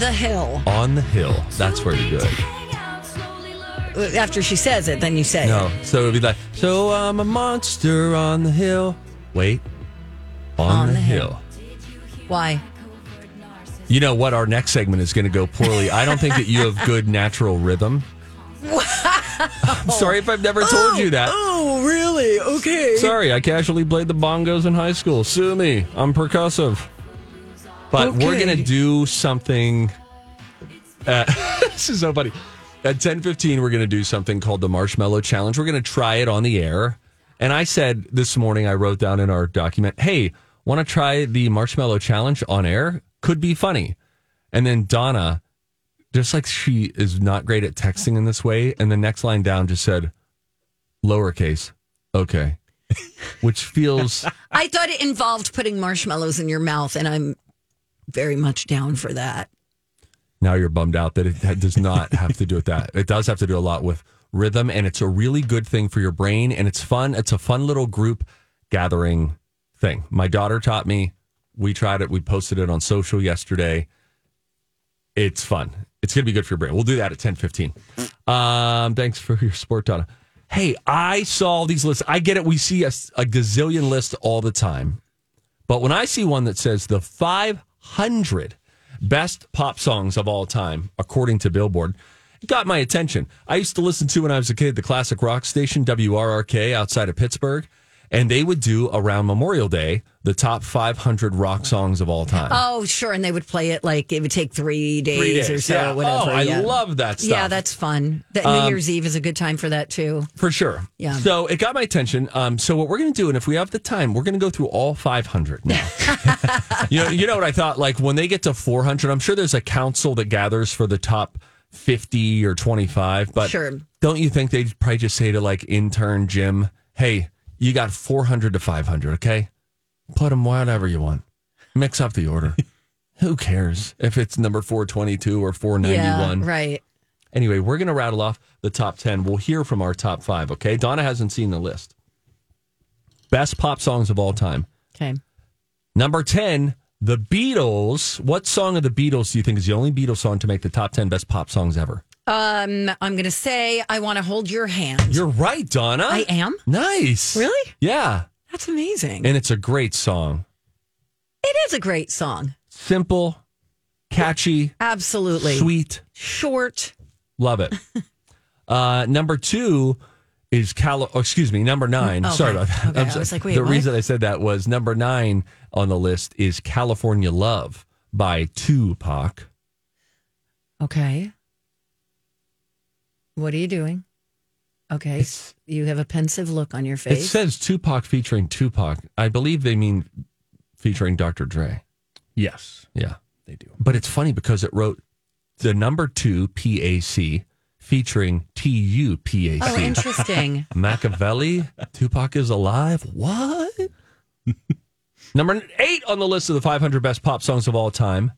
The hill. On the hill. That's where you do it. After she says it, then you say No. So it'd be like, so I'm a monster on the hill. Wait. On, On the, the hill. hill. Why? You know what? Our next segment is going to go poorly. I don't think that you have good natural rhythm. I'm sorry if I've never told you that. Oh, oh, really? Okay. Sorry, I casually played the bongos in high school. Sue me. I'm percussive. But we're going to do something. Uh, this is so funny. At 10:15 we're going to do something called the marshmallow challenge. We're going to try it on the air. And I said this morning I wrote down in our document, "Hey, want to try the marshmallow challenge on air? Could be funny." And then Donna just like she is not great at texting in this way, and the next line down just said lowercase. Okay. Which feels I thought it involved putting marshmallows in your mouth, and I'm very much down for that. now you're bummed out that it does not have to do with that. It does have to do a lot with rhythm, and it's a really good thing for your brain, and it's fun. It's a fun little group gathering thing. My daughter taught me. We tried it. We posted it on social yesterday. It's fun. It's going to be good for your brain. We'll do that at ten fifteen. Um, thanks for your support, Donna. Hey, I saw these lists. I get it. We see a, a gazillion lists all the time. But when I see one that says the 500 best pop songs of all time, according to Billboard, it got my attention. I used to listen to when I was a kid the classic rock station WRRK outside of Pittsburgh, and they would do around Memorial Day the top 500 rock songs of all time. Oh, sure. And they would play it like it would take three days, Three or so, yeah. whatever. Oh, I yeah. love that stuff. Yeah, that's fun. That New Year's Eve is a good time for that too. For sure. Yeah. So it got my attention. Um, so what we're going to do, and if we have the time, we're going to go through all 500 now. you know, you know what I thought? Like when they get to 400, I'm sure there's a council that gathers for the top 50 or 25. But Sure. don't you think they'd probably just say to like intern Jim, "Hey, you got 400 to 500, okay? Put them whatever you want. Mix up the order." Who cares if it's number 422 or 491? Yeah, right. Anyway, we're going to rattle off the top 10. We'll hear from our top five, okay? Donna hasn't seen the list. Best pop songs of all time. Okay. Number 10, The Beatles. What song of the Beatles do you think is the only Beatles song to make the top 10 best pop songs ever? Um, I'm going to say I want to hold your hand. You're right, Donna. I am. Nice. Really? Yeah. That's amazing. And it's a great song. it is a great song. Simple, catchy, Absolutely. sweet. Short. Love it. uh, number two is Cal. Oh, excuse me, number nine. Oh, okay. Sorry about that. Okay, I'm I was like, wait, the what? reason I said that was number nine on the list is California Love by Tupac. Okay. What are you doing? Okay. It's- you have a pensive look on your face. It says Tupac featuring Tupac. I believe they mean featuring Dr. Dre. Yes, Yeah. they do. But it's funny because it wrote the number two PAC featuring TUPAC. oh, interesting. Machiavelli, Tupac is alive. What? Number eight on the list of the 500 best pop songs of all time.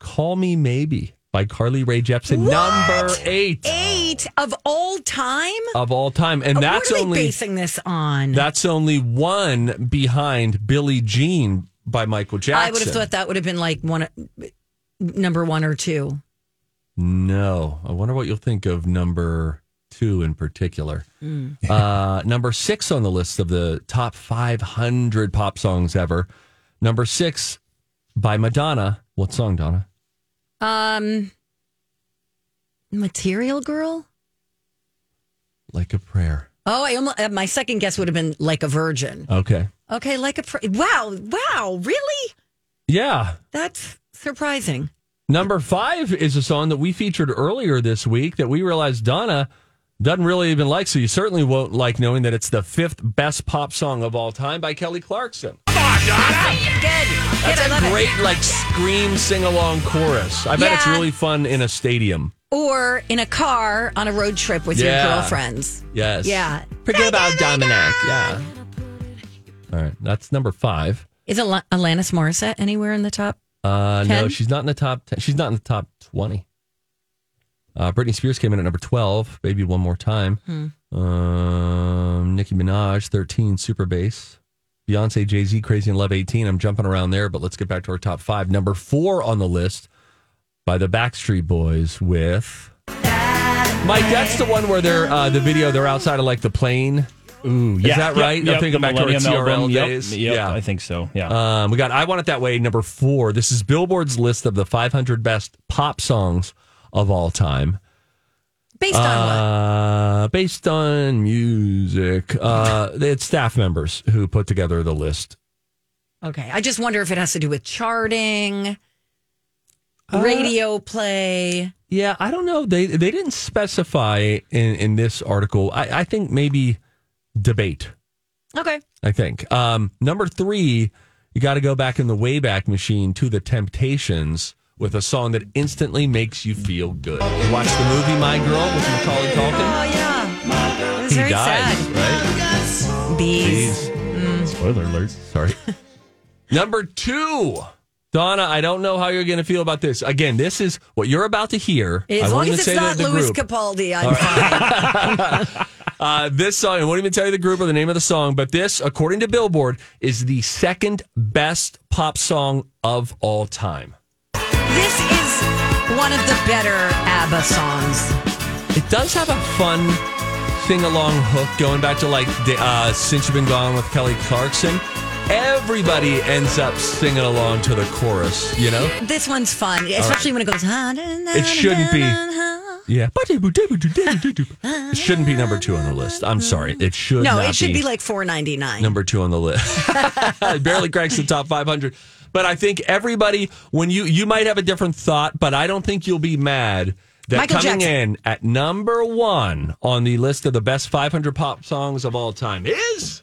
Call Me Maybe by Carly Rae Jepsen. Number eight Eight of all time? of all time, and uh, that's what are only basing this on? that's only one behind Billie Jean by Michael Jackson. I would have thought that would have been like one, number one or two. No, I wonder what you'll think of number two in particular. Hmm. Uh, number six on the list of the top 500 pop songs ever. Number six by Madonna. What song, Donna? Um, Material Girl. Like a prayer. Oh, I almost, uh, my second guess would have been like a virgin. Okay. Okay, like a wow, wow, really? Yeah. That's surprising. Number five is a song that we featured earlier this week that we realized Donna doesn't really even like. So you certainly won't like knowing that it's the fifth best pop song of all time by Kelly Clarkson. Good. That's a love it. great like scream sing along chorus. I bet it's really fun in a stadium. Or in a car on a road trip with your Yeah. girlfriends. Yes. Yeah. Forget about Dominic. Yeah. All right. That's number five. Is Al- Alanis Morissette anywhere in the top? Uh, no, she's not in the top 10. She's not in the top 20. Uh, Britney Spears came in at number 12. Baby One More Time. Um, Nicki Minaj, 13. Super Bass. Beyonce, Jay Z, Crazy in Love, 18. I'm jumping around there, but let's get back to our top five. Number four on the list by the Backstreet Boys with. Mike, that's the one where they're uh, the video. They're outside of like the plane. Ooh, yeah. that Yep, right? I'm Yep, thinking the back to our Millennium TRL album. Days. Yep, Yeah. I think so. Yeah. Um, we got I Want It That Way, number four. This is Billboard's list of the 500 best pop songs of all time. Based on what? Uh, based on music. Uh, it's staff members who put together the list. Okay. I just wonder if it has to do with charting, Uh, radio play. Yeah, I don't know. They they didn't specify in, in this article. I, I think maybe debate. Okay. I think. Um, number three, you got to go back in the Wayback Machine to the Temptations with a song that instantly makes you feel good. You watch the movie My Girl with Macaulay Culkin. Oh, yeah. It was He very dies, sad. right? Bees. Please. Spoiler alert. Sorry. Number two. Donna, I don't know how you're going to feel about this. Again, this is what you're about to hear. As won't long as it's not Louis group. Capaldi, I'm fine. Uh, this song, I won't even tell you the group or the name of the song, but this, according to Billboard, is the second best pop song of all time. This is one of the better ABBA songs. It does have a fun sing along hook going back to like uh, Since You've Been Gone with Kelly Clarkson. Everybody ends up singing along to the chorus, you know? This one's fun, especially when it goes. It shouldn't be. Yeah. It shouldn't be number two on the list. I'm sorry. It should No, it should be like four ninety nine. number two on the list. it barely cracks the top 500. But I think everybody, when you you might have a different thought, but I don't think you'll be mad that Michael coming Jackson. in at number one on the list of the best 500 pop songs of all time is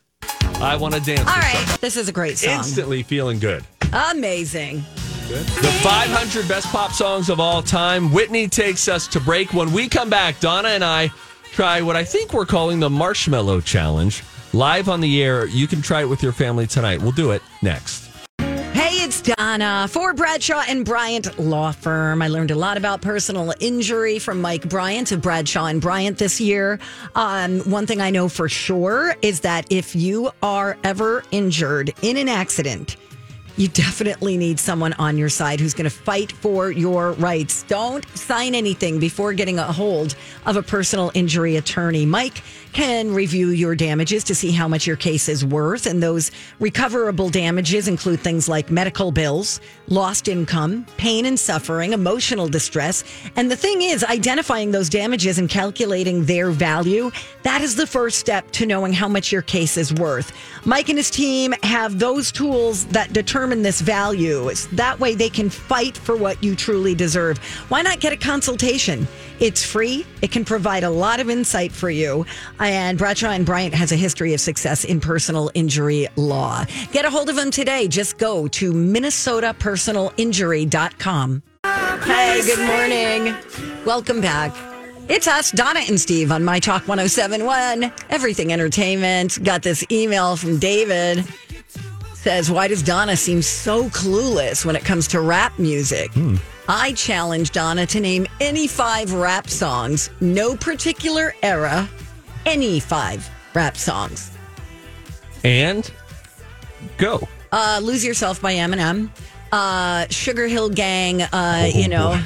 "I Want to Dance." All right, Somebody." this is a great song. Instantly feeling good. Amazing. The 500 best pop songs of all time. Whitney takes us to break. When we come back, Donna and I try what I think we're calling the Marshmallow Challenge. Live on the air. You can try it with your family tonight. We'll do it next. Donna for Bradshaw and Bryant Law Firm. I learned a lot about personal injury from Mike Bryant of Bradshaw and Bryant this year. Um, one thing I know for sure is that if you are ever injured in an accident, you definitely need someone on your side who's going to fight for your rights. Don't sign anything before getting a hold of a personal injury attorney. Mike can review your damages to see how much your case is worth. And those recoverable damages include things like medical bills, lost income, pain and suffering, emotional distress. And the thing is, identifying those damages and calculating their value, that is the first step to knowing how much your case is worth. Mike and his team have those tools that determine this value. That way they can fight for what you truly deserve. Why not get a consultation? It's free. It can provide a lot of insight for you. And Bradshaw and Bryant has a history of success in personal injury law. Get a hold of them today. Just go to minnesotapersonalinjury.com. Hey, good morning. Welcome back. It's us, Donna and Steve on My Talk 1071, Everything Entertainment. Got this email from David. Says, Why does Donna seem so clueless when it comes to rap music? Hmm. I challenge Donna to name any five rap songs, no particular era, any five rap songs. And go. Uh, Lose Yourself by Eminem. Uh, Sugar Hill Gang, uh, you know,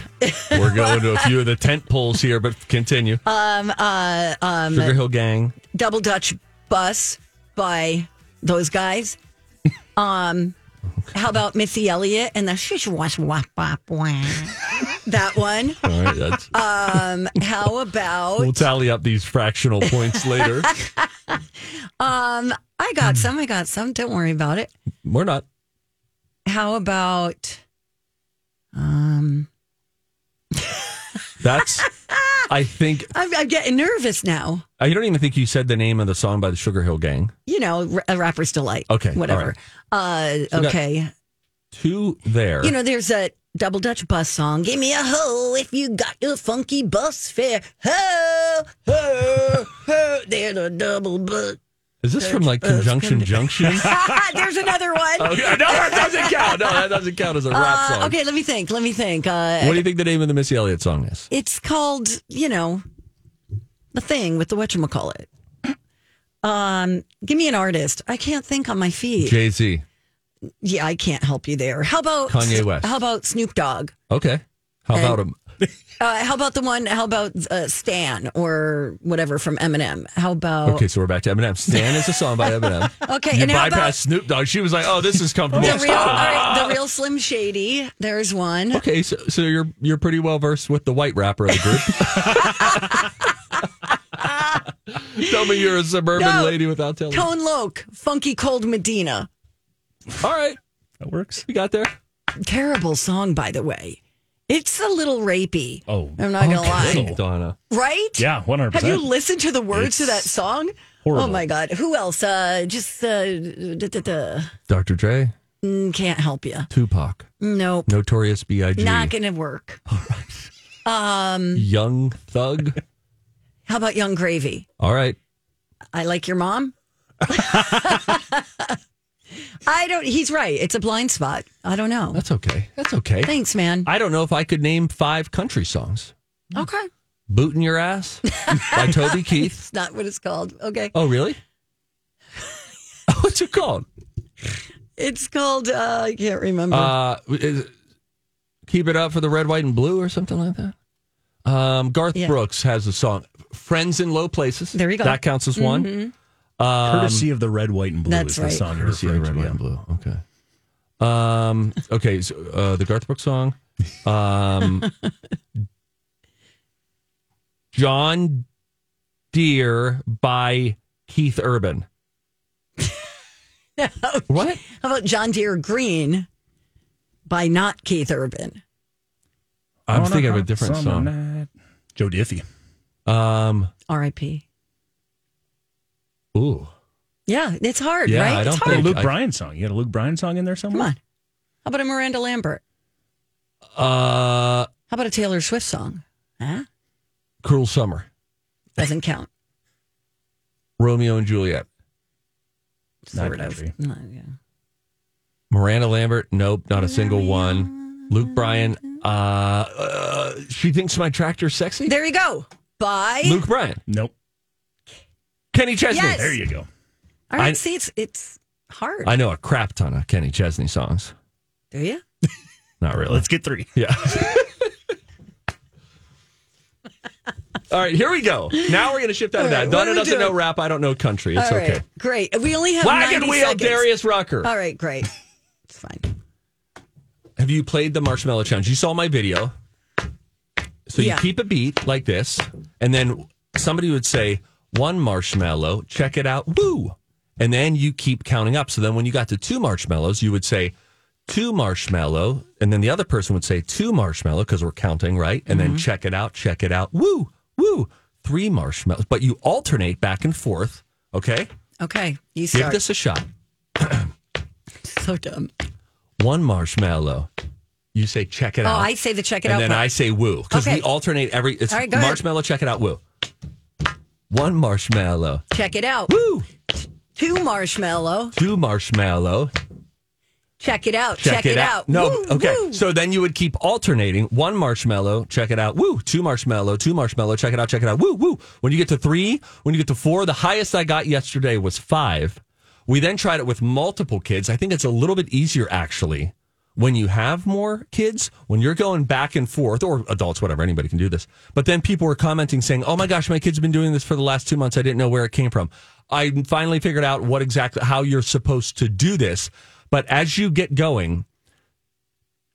We're going to a few of the tent poles here, but continue. um, uh, um, Sugar Hill Gang. Double Dutch Bus by those guys. Um, how about Missy Elliott and the shush wash wap wap wah? That one. All right, that's, Um, how about we'll tally up these fractional points later. um? I got some. I got some. Don't worry about it. We're not. How about um? That's, I think, I'm, I'm getting nervous now. I don't even think you said the name of the song by the Sugar Hill Gang. You know, a rapper's delight. Okay, whatever. Uh, got- okay. two there. You know, there's a double Dutch bus song. Give me a hoe if you got your funky bus fare. Ho, ho, ho. There's a double bus. Is this from like Conjunction Junction? there's another one. yeah, no, that doesn't count. No, that doesn't count as a rap Uh, song. okay, let me think. Let me think. Uh, What do you think the name of the Missy Elliott song is? it's called, you know, the thing with the whatchamacallit. Um, give me an artist. I can't think on my feet. Jay Z. yeah, I can't help you there. How about Kanye West. How about Snoop Dogg? Okay. How And- about him? Uh, how about the one? How about uh, Stan or whatever from Eminem? How about Okay, so we're back to Eminem. Stan is a song by Eminem. Okay, You and how bypass about Snoop Dogg. She was like, "Oh, this is comfortable." the real? Right, the real Slim Shady. There's one. Okay, so so you're you're pretty well versed with the white rapper of the group. Tell me you're a suburban No. lady without telling. me. Tone Loc, Funky Cold Medina. All right, That works. we got there. Terrible song, by the way. It's a little rapey. Oh, I'm not gonna lie. Donna. Right? Yeah, 100%. Have you listened to the words to that song? horrible. Oh my God. Who else? Uh, just uh, da, da, da. Dr. Dre, Mm, can't help you. Tupac, Nope. Notorious B.I.G., Not gonna work. All right. Um, Young Thug. how about Young Gravy? All right, I like your mom. I don't. He's right. It's a blind spot. I don't know. that's okay. That's okay. Thanks, man. I don't know if I could name five country songs. Okay. Booting Your Ass by Toby Keith. It's not what it's called. Okay. Oh, really? What's it called? It's called. Uh, I can't remember. Uh, is Keep It Up for the Red, White, and Blue or something like that. Um, Garth Yeah. Brooks has a song, Friends in Low Places. There you go. Mm-hmm. That counts as one. Courtesy of the red, white, and blue That's is the right. song Courtesy of referring Red, to. White, yeah. and Blue. Okay. Um, okay. So, uh, the Garth Brooks song. Um, John Deere by Keith Urban. What? How about John Deere Green by not Keith Urban? I'm On a thinking of a hot different summer song. night. Joe Diffie. Um, R.I.P. ooh. Yeah, it's hard, Yeah, right? I don't it's hard. think- Luke I- Bryan song. You got a Luke Bryan song in there Come somewhere? on. How about a Miranda Lambert? Uh, How about a Taylor Swift song? Huh? Cruel Summer. Doesn't count. Romeo and Juliet. Not Sort of. country. No, yeah. Miranda Lambert. Nope, not a single one. Luke Bryan. Uh, uh, she thinks my tractor's sexy. There you go. By Luke Bryan. Nope. Kenny Chesney. Yes. There you go. All right, I- see, it's it's hard. I know a crap ton of Kenny Chesney songs. Do you? Not really. Let's get three. Yeah. All right, here we go. Now we're going to shift out of that. what Donna are we doesn't doing? know rap. I don't know country. It's All right, okay. great. We only have Wagon 90 wheel, seconds. Darius Rucker. All right, great. It's fine. Have you played the marshmallow challenge? You saw my video. So you Yeah. keep a beat like this, and then somebody would say, one marshmallow, check it out, woo. And then you keep counting up. So then when you got to two marshmallows, you would say, two marshmallow. And then the other person would say, two marshmallow, because we're counting, right? And then mm-hmm. check it out, check it out, woo, woo. Three marshmallows. But you alternate back and forth, okay? Okay, you Give start. this a shot. so dumb. One marshmallow. You say, check it Oh, out. I say the check it and out. And then part. I say woo because Okay. we alternate every. It's All right, go ahead. marshmallow. Check it out. Woo. One marshmallow. check it out. Woo. Two marshmallow. Two marshmallow. Check it out. Check, it, out. No. Woo, okay. woo. So then you would keep alternating. One marshmallow. Check it out. Woo. Two marshmallow. Two marshmallow. Check it out. Check it out. Woo. Woo. When you get to three, when you get to four, the highest I got yesterday was five. We then tried it with multiple kids. I think it's a little bit easier actually when you have more kids, when you're going back and forth, or adults, whatever, anybody can do this. But then people were commenting saying, oh my gosh, my kids have been doing this for the last two months. I didn't know where it came from. I finally figured out what exactly, how you're supposed to do this. But as you get going,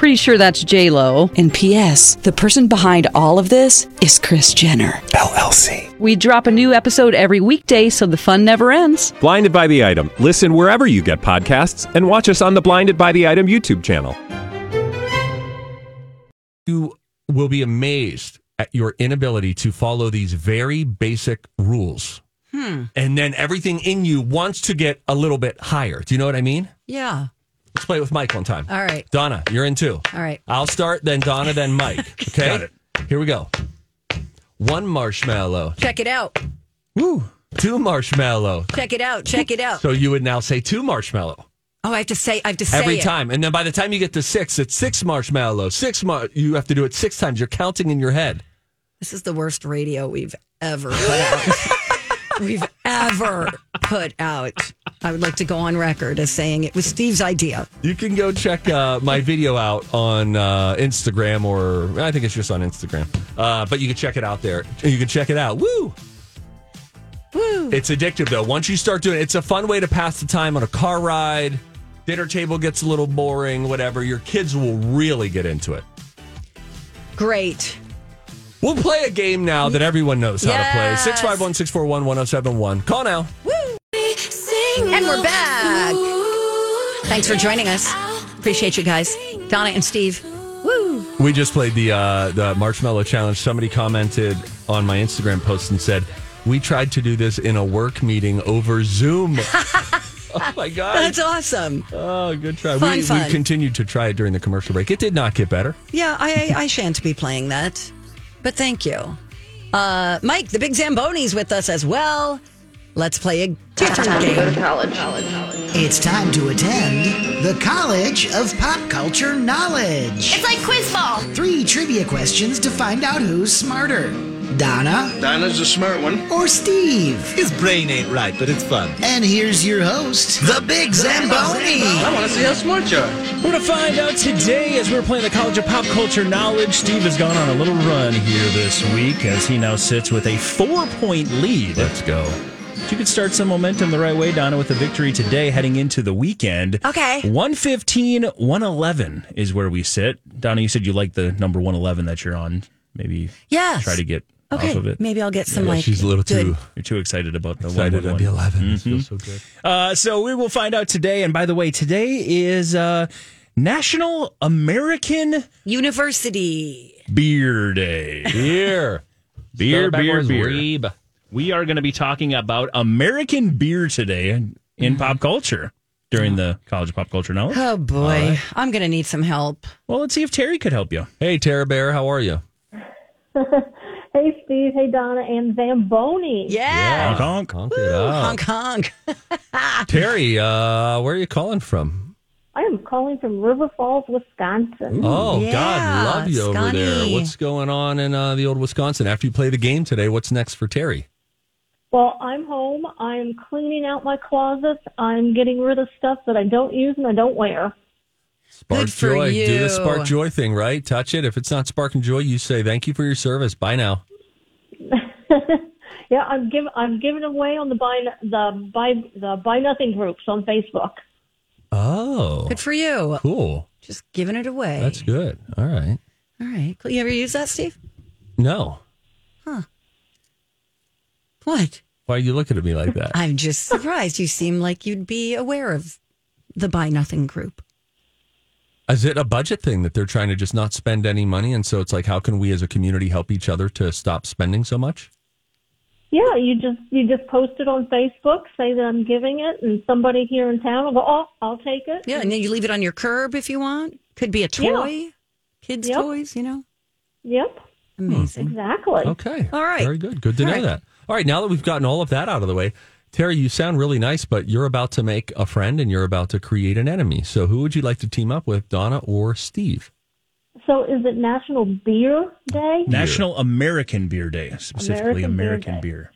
Pretty sure that's J Lo. And P.S. The person behind all of this is Kris Jenner. LLC. We drop a new episode every weekday, so the fun never ends. Blinded by the item. Listen wherever you get podcasts, and watch us on the Blinded by the Item YouTube channel. You will be amazed at your inability to follow these very basic rules. Hmm. And then everything in you wants to get a little bit higher. Do you know what I mean? Yeah. Let's play it with Mike one time. All right. Donna, you're in two. All right. I'll start, then Donna, then Mike. Okay. Got it. Here we go. One marshmallow, Check it out. Woo. two marshmallow. Check it out. Check it out. So you would now say two marshmallow Oh, I have to say. I have to say every it. time, and then by the time you get to six, it's six marshmallow. Six mar. You have to do it six times. You're counting in your head. This is the worst radio we've ever put out. We've ever put out. I would like to go on record as saying it was Steve's idea. You can go check uh, my video out on uh, Instagram, or I think it's just on Instagram. Uh, but you can check it out there. You can check it out. Woo! Woo. It's addictive though. Once you start doing it, it's a fun way to pass the time on a car ride. Dinner table gets a little boring, whatever. Your kids will really get into it. Great. We'll play a game now that everyone knows how to play. Yes. 651 641 1071. Call now. Woo! And we're back. Thanks for joining us. Appreciate you guys. Donna and Steve. Woo. We just played the uh, the marshmallow challenge. Somebody commented on my Instagram post and said, "We tried to do this in a work meeting over Zoom." oh my god! That's awesome. oh, good try. Fun, we, fun. we continued to try it during the commercial break. It did not get better. Yeah, I, I shan't be playing that, but thank you. Uh, Mike, the big Zamboni's with us as well. Let's play a different game. It's time to attend the College of Pop Culture Knowledge. It's like quiz ball. Three trivia questions to find out who's smarter Donna Donna's a smart one. or Steve. His brain ain't right, but it's fun. And here's your host, the Big Zamboni. I want to see how smart you are. We're going to find out today as we're playing the College of Pop Culture Knowledge. Steve has gone on a little run here this week as he now sits with a four point lead. Let's go. You could start some momentum the right way, Donna, with a victory today heading into the weekend. Okay. 115, 111 is where we sit. Donna, you said you like the number 111 that you're on. Maybe Yes. try to get Okay, off of it. maybe I'll get some Yeah, like she's a little good- too You're too excited about the excited at the 111. 11. It feels so good. Uh, so we will find out today. And by the way, today is uh, National American University. Beer Day. Beer. Beer, beer, beer. Reeb. We are going to be talking about American beer today in, in pop culture during the College of Pop Culture Knowledge. Oh boy, I'm gonna need some help. Well, let's see if Terry could help you. Hey, Tara Bear, how are you? Hey, Steve. Hey, Donna. And Zamboni. Yeah. Honk, honk. Honk it out. Hong Kong. Terry, uh, where are you calling from? I am calling from River Falls, Wisconsin. Oh, Yeah, God, love you over there. What's going on in uh, the old Wisconsin? After you play the game today, what's next for Terry? Well, I'm home. I'm cleaning out my closets. I'm getting rid of stuff that I don't use and I don't wear. Spark Good for joy. Do the spark joy thing, right? Touch it. If it's not sparking joy, you say thank you for your service. Bye now. Yeah, I'm giving I'm giving away on the buy the buy the buy nothing groups on Facebook. Oh, Good for you. cool. Just giving it away. That's good. All right. All right. Cool. You ever use that, Steve? No. Huh. What? Why are you looking at me like that? I'm just surprised. You seem like you'd be aware of the buy nothing group. Is it a budget thing that they're trying to just not spend any money? And so it's like, how can we as a community help each other to stop spending so much? Yeah, you just you just post it on Facebook, say that I'm giving it, and somebody here in town will go, "Oh, I'll take it." Yeah, and then you leave it on your curb if you want. Could be a toy, kids' Yep. toys. You know, Yep, amazing. exactly. Okay. All right. Very good. Good to All know right. that. All right. Now that we've gotten all of that out of the way, Terry, you sound really nice, but you're about to make a friend and you're about to create an enemy. So who would you like to team up with, Donna or Steve? So, is it National Beer Day? National American Beer Day, specifically American Beer American Day. beer.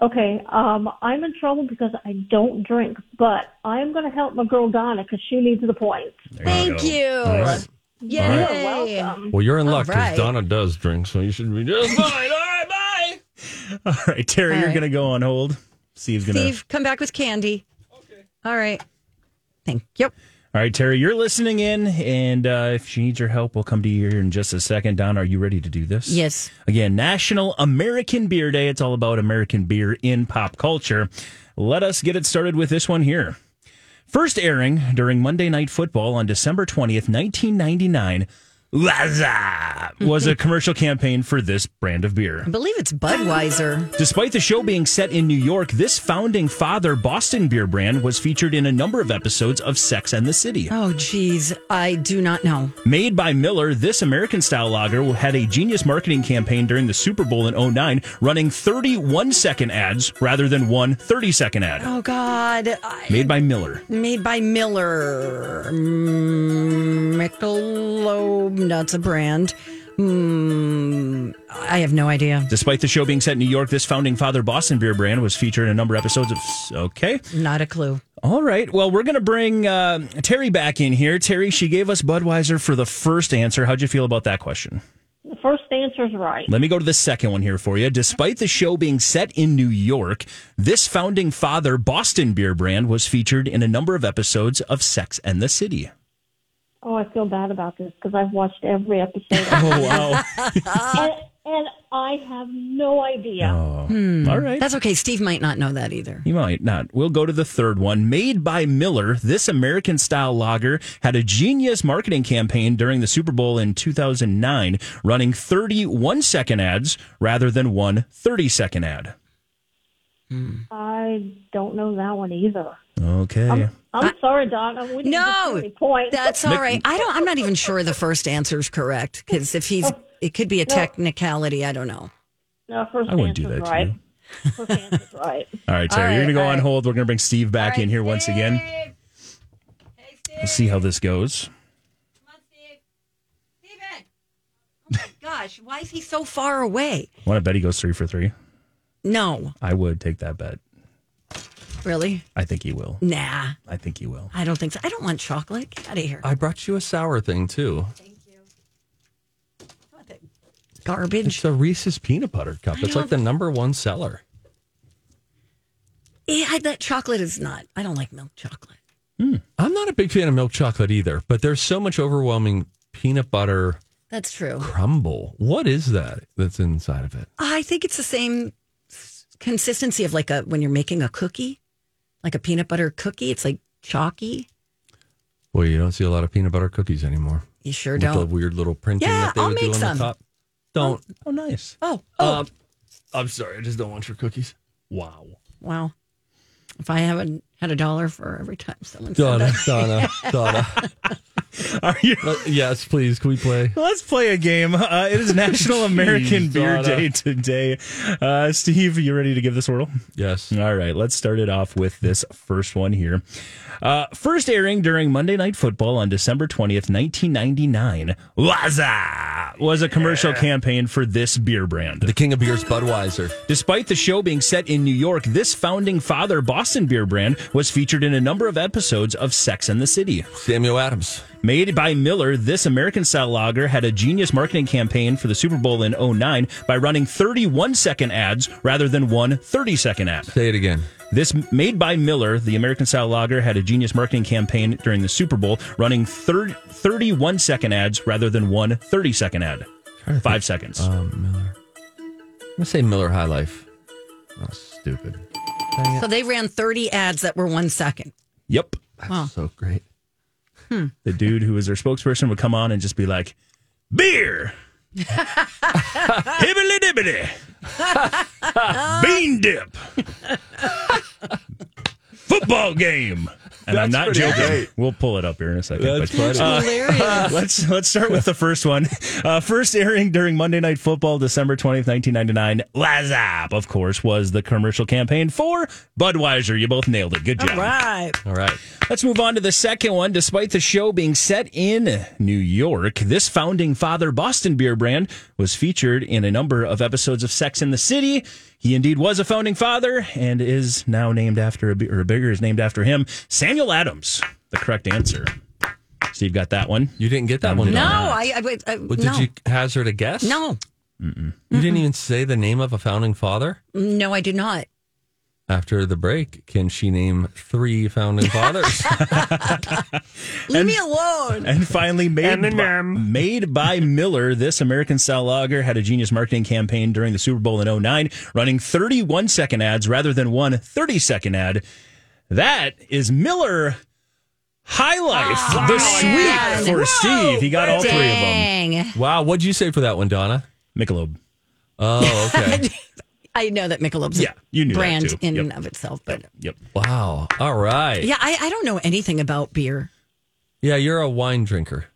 Okay, um, I'm in trouble because I don't drink, but I am going to help my girl Donna because she needs the points. There Thank go. you. All right. Yay. You're welcome. Well, you're in luck because right. Donna does drink, so you should be just fine. All right, bye. All right, Terry, All you're going to go on hold. Steve's going to. Steve, come back with candy. Okay. All right. Thank you. All right, Terry, you're listening in, and uh, if she needs your help, we'll come to you here in just a second. Don, are you ready to do this? Yes. Again, National American Beer Day. It's all about American beer in pop culture. Let us get it started with this one here. First airing during Monday Night Football on December 20th, 1999, Whassup was a commercial campaign for this brand of beer. I believe it's Budweiser. Despite the show being set in New York, this founding father Boston beer brand was featured in a number of episodes of Sex and the City. Oh, geez. I do not know. Made by Miller, this American style lager had a genius marketing campaign during the Super Bowl in 09, running 31 second ads rather than one 30 second ad. Oh, God. Made by Miller. Made by Miller. Mm, Michelob. That's a brand. Mm, I have no idea. Despite the show being set in New York, this founding father Boston beer brand was featured in a number of episodes of. Okay. Not a clue. All right. Well, we're going to bring uh, Terry back in here. Terry, she gave us Budweiser for the first answer. How'd you feel about that question? The first answer is right. Let me go to the second one here for you. Despite the show being set in New York, this founding father Boston beer brand was featured in a number of episodes of Sex and the City. Oh, I feel bad about this because I've watched every episode. Oh, wow. and, and I have no idea. Hmm. All right. That's okay. Steve might not know that either. You might not. We'll go to the third one. Made by Miller, this American style lager had a genius marketing campaign during the Super Bowl in 2009, running 31 second ads rather than one 30 second ad. I don't know that one either. Okay. I'm sorry, Doc. We didn't No, get any points. That's all right. I don't. I'm not even sure the first answer is correct because if he's, oh, it could be a technicality. I don't know. no, first I wouldn't do answer's that to right. you. Right. All right, Terry, All you're going to go on right. hold. We're going to bring Steve back in here once again. We'll see how this goes. Come on, Steve. Oh my gosh, why is he so far away? Want to bet he goes three for three? No, I would take that bet. Really? I think he will. Nah, I think he will. I don't think so. I don't want chocolate. Get out of here. I brought you a sour thing too. Thank you. What the garbage. It's a Reese's peanut butter cup. It's like the number one seller. Yeah, that chocolate is not. I don't like milk chocolate. Hmm. I'm not a big fan of milk chocolate either, but there's so much overwhelming peanut butter That's true. crumble. What is that that's inside of it? I think it's the same consistency of like a when you're making a cookie, like a peanut butter cookie. It's like chalky. Well, you don't see a lot of peanut butter cookies anymore. You sure With the don't. weird little printing Yeah, that they I'll would do make on some. the top. Don't. Oh, nice. Oh, oh, Um, I'm sorry. I just don't want your cookies. Wow. wow. If I haven't had a dollar for every time someone said Donna, that. Donna, Donna. Are you? Yes, please. Can we play? Let's play a game. Uh, it is National American Jeez, Beer Donna. Day today. Uh, Steve, you ready to give this a whirl? Yes. All right, let's start it off with this first one here. Uh, first airing during Monday Night Football on December 20th, 1999, Whassup was a commercial campaign for this beer brand. The king of beers, Budweiser. Despite the show being set in New York, this founding father Boston beer brand was featured in a number of episodes of Sex and the City. Samuel Adams. Made by Miller, this American style lager had a genius marketing campaign for the Super Bowl in 09 by running 31 second ads rather than one 30 second ad. Say it again. This made by Miller, the American style lager had a genius marketing campaign during the Super Bowl, running 30, 31 second ads rather than one 30 second ad. Five seconds. Um, Miller. I'm gonna say Miller High Life. Oh, stupid. So they ran 30 ads that were one second. yep. That's so great. Hmm. The dude who was their spokesperson would come on and just be like, beer. Hibbly dibbity. Bean dip. Football game. And I'm not joking. great. We'll pull it up here in a second. That's but, funny. Hilarious. let's let's start with the first one. Uh, first airing during Monday Night Football, December twentieth, nineteen ninety nine. Whassup, of course, was the commercial campaign for Budweiser. You both nailed it. Good job. All right. All right. Let's move on to the second one. Despite the show being set in New York, this founding father Boston beer brand was featured in a number of episodes of Sex in the City. He indeed was a founding father and is now named after a, or a bigger is named after him. Samuel Adams, the correct answer. Steve got that one. You didn't get that um, one. No, Donna. I, I, I uh, Well, did no. you hazard a guess? No, You didn't even say the name of a founding father. no, I did not. After the break, can she name three founding fathers? Leave me alone. And finally, made by, made by Miller, this American style lager had a genius marketing campaign during the Super Bowl in 09, running 31 second ads rather than one 30 second ad. That is Miller High Life, ah, the sweet for Steve. He got all three of them. Wow, what'd you say for that one, Donna? Michelob. Oh, okay. I know that Michelob's Yeah, you knew brand in Yep. and of itself, but Yep. wow. All right. yeah, I, I don't know anything about beer. Yeah, you're a wine drinker.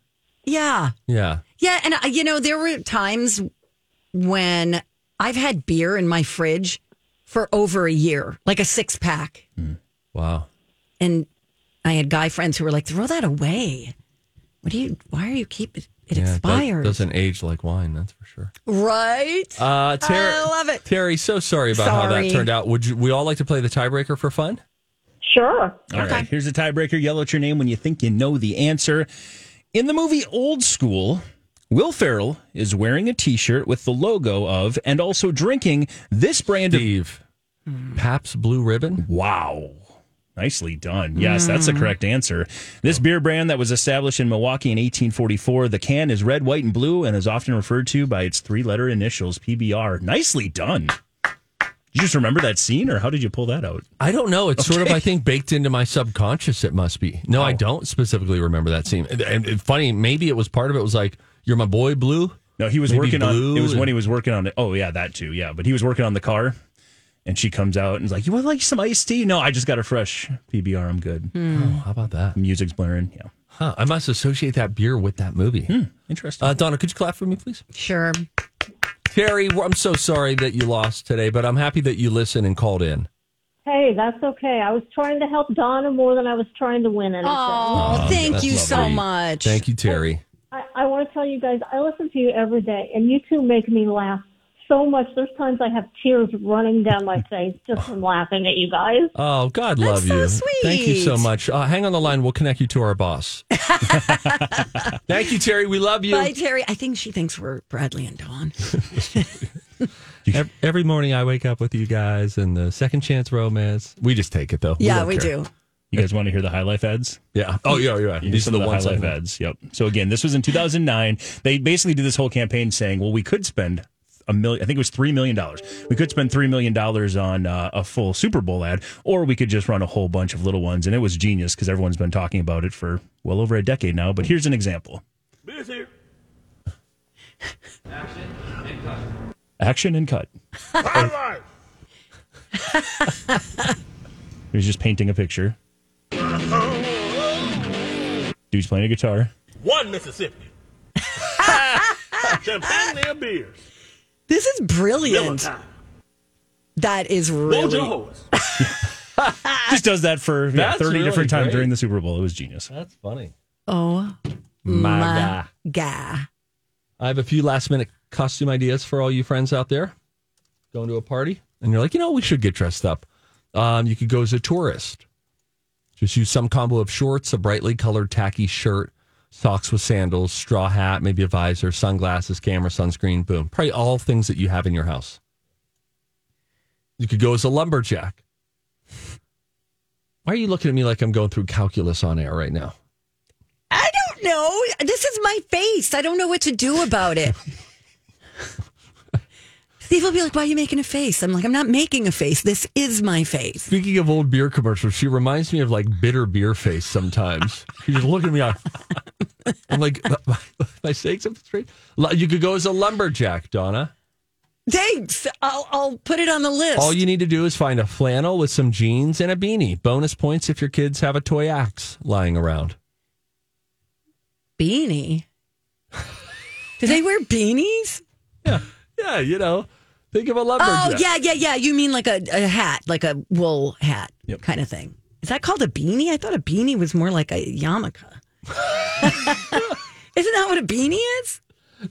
Yeah. Yeah. Yeah, and I, you know, there were times when I've had beer in my fridge for over a year, like a six pack. Mm. Wow. And I had guy friends who were like, throw that away. What do you, why are you keep it? It Yeah, that expires. doesn't age like wine, that's for sure. right? Uh, Terry, I love it. Terry, so sorry about how that turned out. Would you, we all like to play the tiebreaker for fun? Sure. All right, here's a tiebreaker. Yell out your name when you think you know the answer. In the movie Old School, Will Ferrell is wearing a T-shirt with the logo of and also drinking this brand of. Steve, Pabst Blue Ribbon. Wow. Nicely done. Yes, that's the Mm. correct answer. This beer brand that was established in Milwaukee in 1844. The can is red, white, and blue and is often referred to by its three letter initials, PBR. Nicely done. Did you just remember that scene or how did you pull that out? I don't know. It's sort of, I think, baked into my subconscious. It must be. No, I don't specifically remember that scene. And, and funny, maybe it was part of it was like, "You're my boy, Blue." No, he was Maybe working on it was when he was working on it. Oh yeah, that too. Yeah, but he was working on the car and she comes out and is like, "You want like some iced tea?" No, I just got a fresh PBR. I'm good. Oh, how about that? Music's blaring. Yeah. Huh, I must associate that beer with that movie. Interesting. Uh, Donna, could you clap for me, please? Sure. Terry, I'm so sorry that you lost today, but I'm happy that you listened and called in. Hey, that's okay. I was trying to help Donna more than I was trying to win anything. Oh, thank that's you so lovely. much. Thank you, Terry. I, I want to tell you guys, I listen to you every day, and you two make me laugh so much. There's times I have tears running down my face just from laughing at you guys. Oh, God love That's so you. Thank you so much. Uh, hang on the line. We'll connect you to our boss. Thank you, Terry. We love you. Bye, Terry. I think she thinks we're Bradley and Dawn. Ev- Every morning I wake up with you guys and the second chance romance. We just take it though. yeah, don't we care. do. You guys want to hear the High Life ads? Yeah. Oh yeah, yeah. These These are the High ones I Life know. ads. Yep. So again, this was in 2009. They basically did this whole campaign saying, "Well, we could spend a million. I think it was three million dollars. We could spend three million dollars on uh, a full Super Bowl ad, or we could just run a whole bunch of little ones." And it was genius because everyone's been talking about it for well over a decade now. But here's an example. Action and cut. Action and cut. High Life. he was just painting a picture. Dude's playing a guitar. One Mississippi. Champagne their beers. This is brilliant. That is Hold really. your horse. Just does that for yeah, That's 30 really different times great. during the Super Bowl. It was genius. That's funny. Oh My my God. God. I have a few last minute costume ideas for all you friends out there going to a party and you're like, you know, we should get dressed up. Um, you could go as a tourist. Just use some combo of shorts, a brightly colored tacky shirt, socks with sandals, straw hat, maybe a visor, sunglasses, camera, sunscreen, boom. Probably all things that you have in your house. You could go as a lumberjack. Why are you looking at me like I'm going through calculus on air right now? I don't know. This is my face. I don't know what to do about it. Steve will be like, Why are you making a face? I'm like, I'm not making a face. This is my face. Speaking of old beer commercials, she reminds me of like bitter beer face sometimes. She's just looking at me like, I'm like, my, I saying something straight? Lu- You could go as a lumberjack, Donna. Thanks. I'll, I'll put it on the list. All you need to do is find a flannel with some jeans and a beanie. Bonus points if your kids have a toy axe lying around. beanie. Do they wear beanies? Yeah, yeah, you know, think of a lumberjack. Oh, yeah, yeah, yeah. You mean like a, a hat, like a wool hat Yep. kind of thing. Is that called a beanie? I thought a beanie was more like a yarmulke. Isn't that what a beanie is?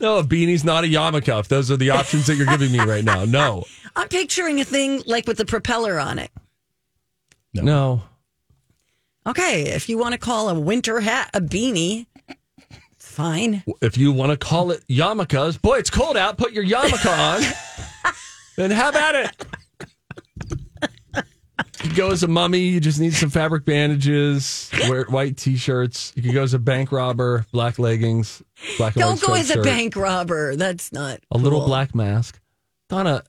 No, a beanie's not a yarmulke. If those are the options that you're giving me right now, no, I'm picturing a thing like with the propeller on it. no. no. Okay, if you want to call a winter hat a beanie, fine. If you want to call it yarmulkes, boy, it's cold out. Put your yarmulke on, and have at it. You go as a mummy. You just need some fabric bandages, wear white t-shirts. You could go as a bank robber, black leggings, black Don't go as a bank robber. That's not a little black mask. Donna,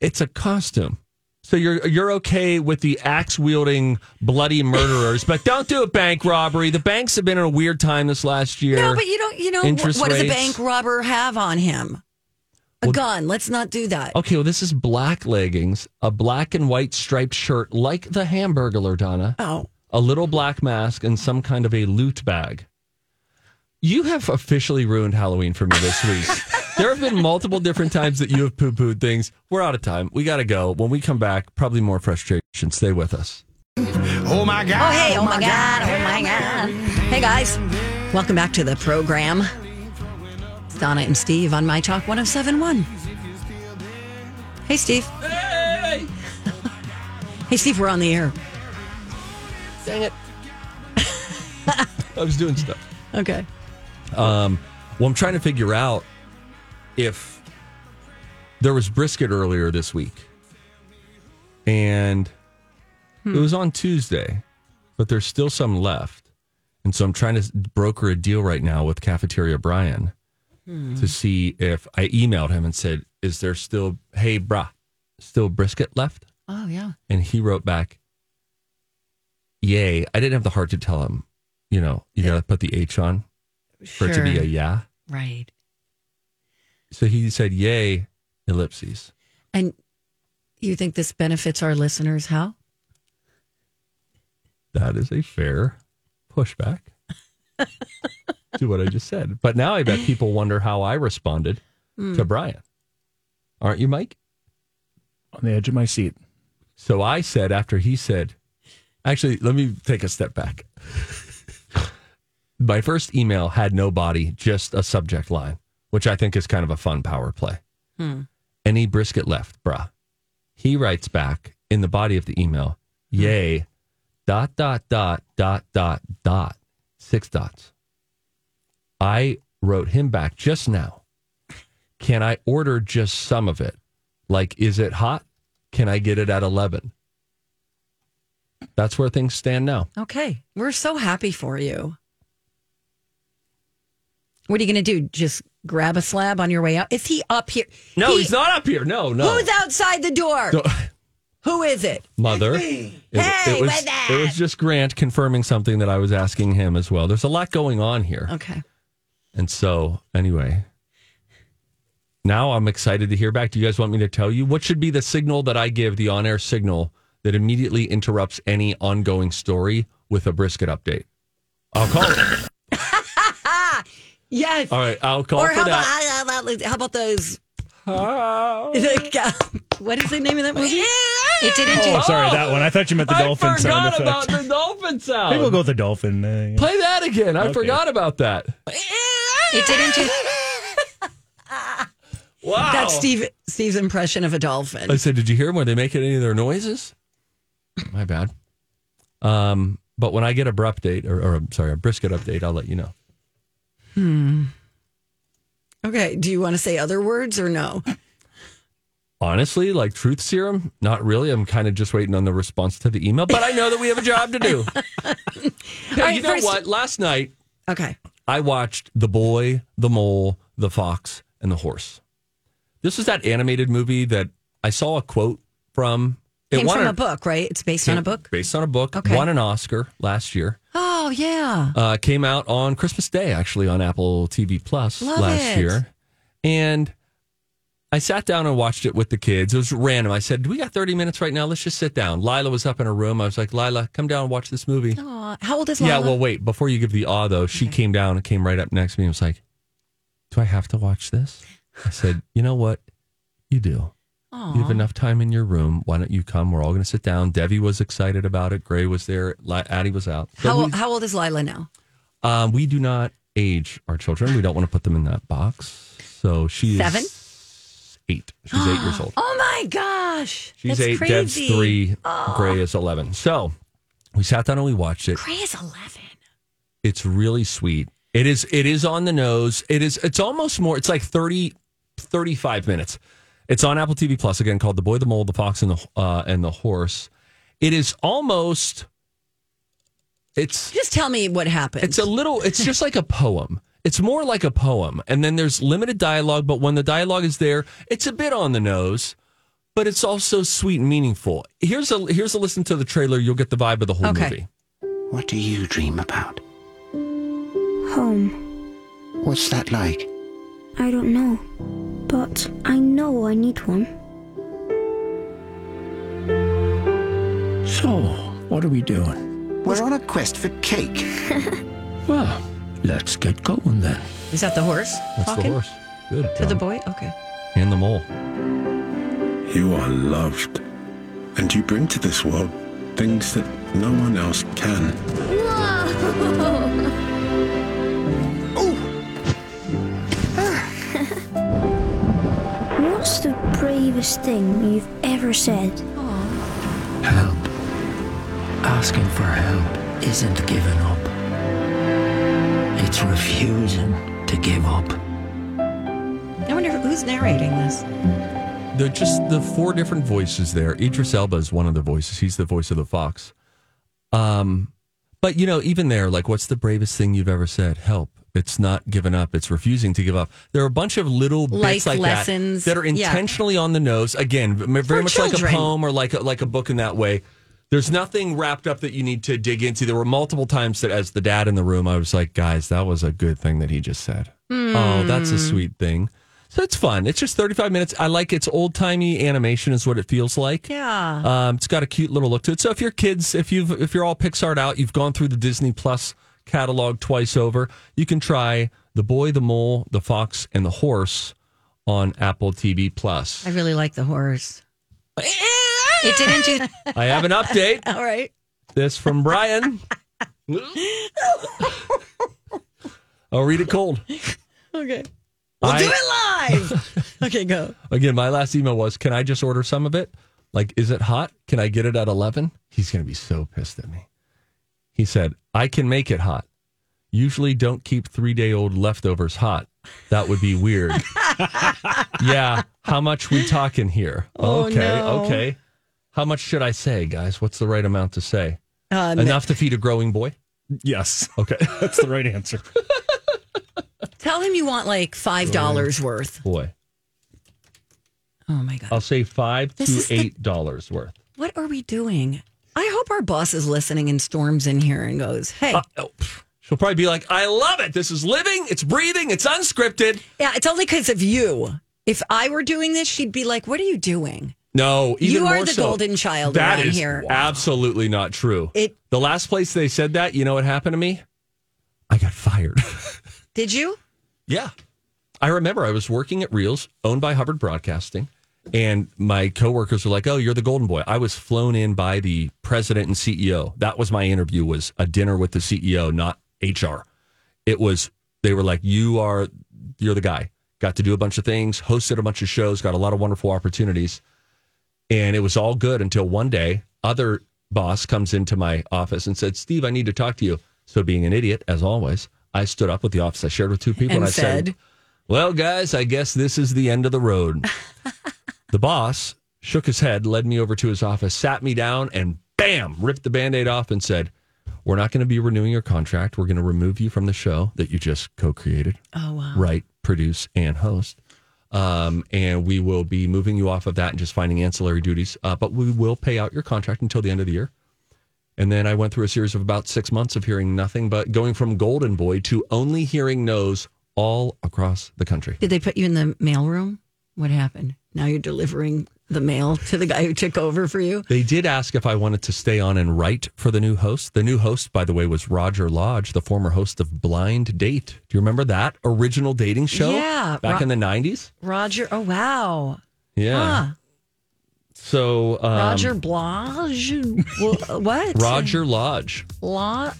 it's a costume. So you're you're okay with the axe wielding bloody murderers, but don't do a bank robbery. The banks have been in a weird time this last year. No, but you don't. You know Interest what does a bank robber have on him? A gun. Let's not do that. Okay, well, this is black leggings, a black and white striped shirt like the Hamburglar, Donna. Oh, a little black mask, and some kind of a loot bag. You have officially ruined Halloween for me this week. there have been multiple different times that you have poo pooed things. We're out of time. We got to go. When we come back, probably more frustration. Stay with us. Oh my God. Oh, hey, oh my God, oh my God. Hey, guys. Welcome back to the program. It's Donna and Steve on My Talk 1071. Hey, Steve. Hey! Hey, Steve, we're on the air. Dang it. I was doing stuff. Okay. Um, well, I'm trying to figure out if there was brisket earlier this week, and it was on Tuesday, but there's still some left, and so I'm trying to broker a deal right now with Cafeteria Brian Hmm. to see if I emailed him and said, "Is there still hey brah, still brisket left?" Oh, yeah. And he wrote back, "Yay!" I didn't have the heart to tell him, you know, you got to put the H on for it to be a yeah. Right. So he said, "Yay!" Ellipses. And you think this benefits our listeners? How? That is a fair pushback to what I just said. But now I bet people wonder how I responded to hmm. Brian. Aren't you, Mike? On the edge of my seat. So I said after he said, actually, let me take a step back. My first email had no body, just a subject line, which I think is kind of a fun power play. Hmm. Any brisket left, bruh. He writes back in the body of the email, hmm. yay, dot, dot, dot, dot, dot, dot, six dots. I wrote him back just now. Can I order just some of it? Like, is it hot? Can I get it at 11? That's where things stand now. Okay. We're so happy for you. What are you going to do? Just grab a slab on your way out? Is he up here? No, He- he's not up here. No, no. Who's outside the door? No. Who is it? Mother. It, Hey, it was, it was just Grant confirming something that I was asking him as well. There's a lot going on here. Okay. And so, anyway, now I'm excited to hear back. Do you guys want me to tell you what should be the signal that I give, the on air signal that immediately interrupts any ongoing story with a brisket update? I'll call it. Yes. All right, I'll call or for how that. about, how about how about those? Like, uh, what is the name of that movie? It didn't Oh, sorry, that one. I thought you meant the I dolphin sound forgot about the dolphin sound. Maybe we'll go with the dolphin. Uh, yeah. Play that again. I Okay. forgot about that. It didn't. Wow. That's Steve Steve's impression of a dolphin. I said, "Did you hear them? Were they making any of their noises?" My bad. Um, but when I get a br update, or, or sorry, a brisket update, I'll let you know. Hmm. Okay. Do you want to say other words or no? Honestly, like truth serum, not really. I'm kind of just waiting on the response to the email, but I know that we have a job to do. Hey, right, you know first- what? Last night Okay. I watched The Boy, The Mole, The Fox, and The Horse. This is that animated movie that I saw a quote from. It Came won from a- a book, right? It's based on a book. Based on a book. Okay. Won an Oscar last year. Oh yeah. Uh, came out on Christmas Day, actually, on Apple TV Plus Love last it. year. And I sat down and watched it with the kids. It was random. I said, Do we got 30 minutes right now? Let's just sit down. Lila was up in her room. I was like, Lila, come down and watch this movie. Aw, how old is Yeah, well, wait. Before you give the awe, though, she came down and came right up next to me and was like, Do I have to watch this? I said, You know what? You do. You have enough time in your room. Why don't you come? We're all going to sit down. Debbie was excited about it. Gray was there. Li- Addie was out. So how, we- how old is Lila now? um, we do not age our children. We don't want to put them in that box. So she's Seven? Eight. She's eight years old. Oh my gosh. She's That's eight. Crazy. Deb's three. Gray is eleven. So we sat down and we watched it. Gray is eleven. It's really sweet. It is. It is on the nose. It is. It's almost more. It's like 30, 35 minutes. It's on Apple TV Plus again, called "The Boy, the Mole, the Fox, and the uh, and the Horse." It is almost. It's Just tell me what happened. it's a little. It's just like a poem. It's more like a poem, and then there's limited dialogue. But when the dialogue is there, it's a bit on the nose, but it's also sweet and meaningful. Here's a here's a listen to the trailer. You'll get the vibe of the whole Okay. movie. What do you dream about? Home. What's that like? I don't know. But I know I need one. So, what are we doing? We're on a quest for cake. well, let's get going then. Is that the horse That's talking the horse. Good. to the boy? Okay. and the mole. You are loved, and you bring to this world things that no one else can. Whoa! Oh! What's the bravest thing you've ever said? Help. Asking for help isn't giving up. It's refusing to give up. I wonder who's narrating this. They're just the four different voices there. Idris Elba is one of the voices. He's the voice of the fox. Um, but you know, even there, like, what's the bravest thing you've ever said? Help. It's not giving up. It's refusing to give up. There are a bunch of little bits Life like lessons. that that are Yeah. intentionally on the nose. Again, very For much like a children. poem or like a, like a book in that way. There's nothing wrapped up that you need to dig into. There were multiple times that, as the dad in the room, I was like, "Guys, that was a good thing that he just said." Oh, that's Hmm. a sweet thing. So it's fun. It's just 35 minutes. I like its old timey animation, is what it feels like. Yeah. Um, it's got a cute little look to it. So if your kids, if you've if you're all Pixar'd out, you've gone through the Disney Plus catalog twice over, you can try The Boy, the Mole, the Fox, and the Horse on Apple TV Plus. I really like the horse. It didn't do. I have an update. All right. This from Brian. I'll oh, read it cold. Okay. We'll I- do it live. okay, go. Again, my last email was, "Can I just order some of it? Like, is it hot? Can I get it at 11?" He's going to be so pissed at me. He said, "I can make it hot. Usually don't keep 3-day-old leftovers hot. That would be weird." yeah, how much we talking here? Oh, okay, no. okay. How much should I say, guys? What's the right amount to say? Uh, Enough to feed a growing boy? Yes, Okay. that's the right answer. Tell him you want like five dollars worth. boy. Oh my god. I'll say 5 This is to the- $8 worth. What are we doing? I hope our boss is listening and storms in here and goes, "Hey, Uh, oh, pff. She'll probably be like, I love it. This is living, it's breathing, it's unscripted. yeah, it's only because of you." If I were doing this, she'd be like, "What are you doing?" No, even You are more the so, golden child That around is here. absolutely not true. It- the last place they said that, you know what happened to me? I got fired. Did you? yeah. I remember I was working at Reelz, owned by Hubbard Broadcasting, and my coworkers were like, "Oh, you're the golden boy." I was flown in by the president and CEO. That was my interview was a dinner with the CEO, not HR. It was they were like, "You are you're the guy." Got to do a bunch of things, hosted a bunch of shows, got a lot of wonderful opportunities. And it was all good until one day, other boss comes into my office and said, Steve, I need to talk to you. So, being an idiot, as always, I stood up with the office. I shared with two people and, And I said, said- Well, guys, I guess this is the end of the road. the boss shook his head, led me over to his office, sat me down, and bam, ripped the band aid off and said, We're not going to be renewing your contract. We're going to remove you from the show that you just co created Oh wow. write, produce, and host. Um, and we will be moving you off of that and just finding ancillary duties. Uh, but we will pay out your contract until the end of the year. And then I went through a series of about six months of hearing nothing but going from Golden Boy to only hearing no's all across the country. Did they put you in the mailroom? What happened? Now you're delivering the mail to the guy who took over for you. They did ask if I wanted to stay on and write for the new host. The new host, by the way, was Roger Lodge, the former host of Blind Date. Do you remember that original dating show? Yeah, Back Ro- in the 90s? Roger. Oh wow. Yeah. Huh. So, um, Roger Blage. What? Roger Lodge. Lo-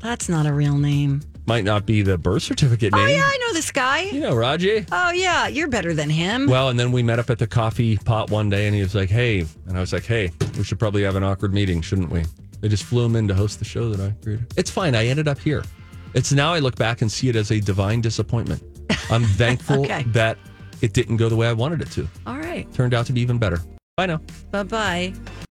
That's not a real name. Might not be the birth certificate name. Oh yeah, I know this guy. You know, Raji. Oh yeah, you're better than him. Well, and then we met up at the coffee pot one day and he was like, hey. And I was like, hey, we should probably have an awkward meeting, shouldn't we? They just flew him in to host the show that I created. It's fine. I ended up here. It's now I look back and see it as a divine disappointment. I'm thankful Okay. that it didn't go the way I wanted it to. All right. Turned out to be even better. Bye now. Bye bye.